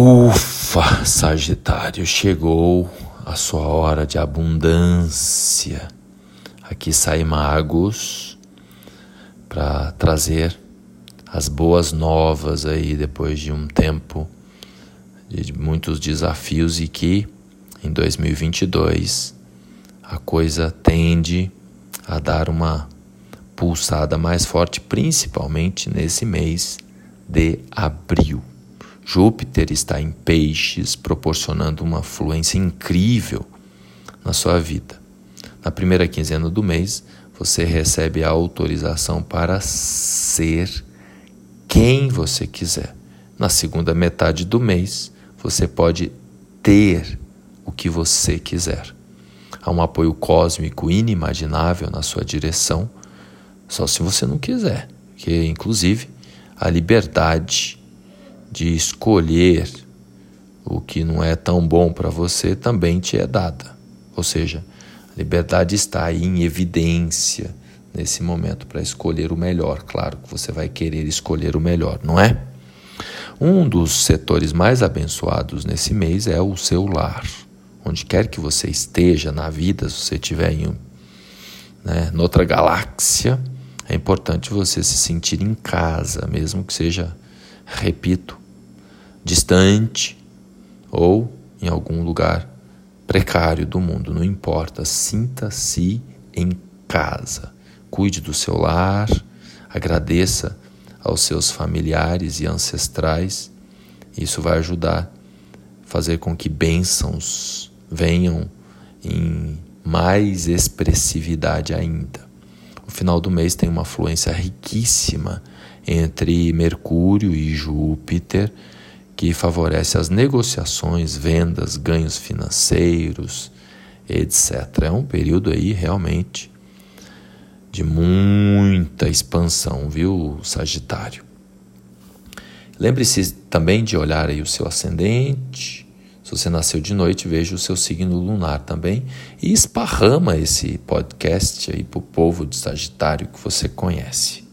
Ufa, Sagitário, chegou a sua hora de abundância. Aqui sai magos para trazer as boas novas aí depois de um tempo de muitos desafios e que em 2022 a coisa tende a dar uma pulsada mais forte, principalmente nesse mês de abril. Júpiter está em Peixes, proporcionando uma fluência incrível na sua vida. Na primeira quinzena do mês, você recebe a autorização para ser quem você quiser. Na segunda metade do mês, você pode ter o que você quiser. Há um apoio cósmico inimaginável na sua direção, só se você não quiser, que inclusive a liberdade de escolher o que não é tão bom para você também te é dada. Ou seja, a liberdade está aí em evidência nesse momento para escolher o melhor. Claro que você vai querer escolher o melhor, não é? Um dos setores mais abençoados nesse mês é o seu lar. Onde quer que você esteja na vida, se você estiver em né, galáxia, é importante você se sentir em casa, mesmo que seja, repito, distante ou em algum lugar precário do mundo, não importa, sinta-se em casa. Cuide do seu lar, agradeça aos seus familiares e ancestrais. Isso vai ajudar a fazer com que bênçãos venham em mais expressividade ainda. O final do mês tem uma fluência riquíssima entre Mercúrio e Júpiter que favorece as negociações, vendas, ganhos financeiros, etc. É um período aí realmente de muita expansão, viu, Sagitário? Lembre-se também de olhar aí o seu ascendente. Se você nasceu de noite, veja o seu signo lunar também e esparrama esse podcast aí para o povo de Sagitário que você conhece.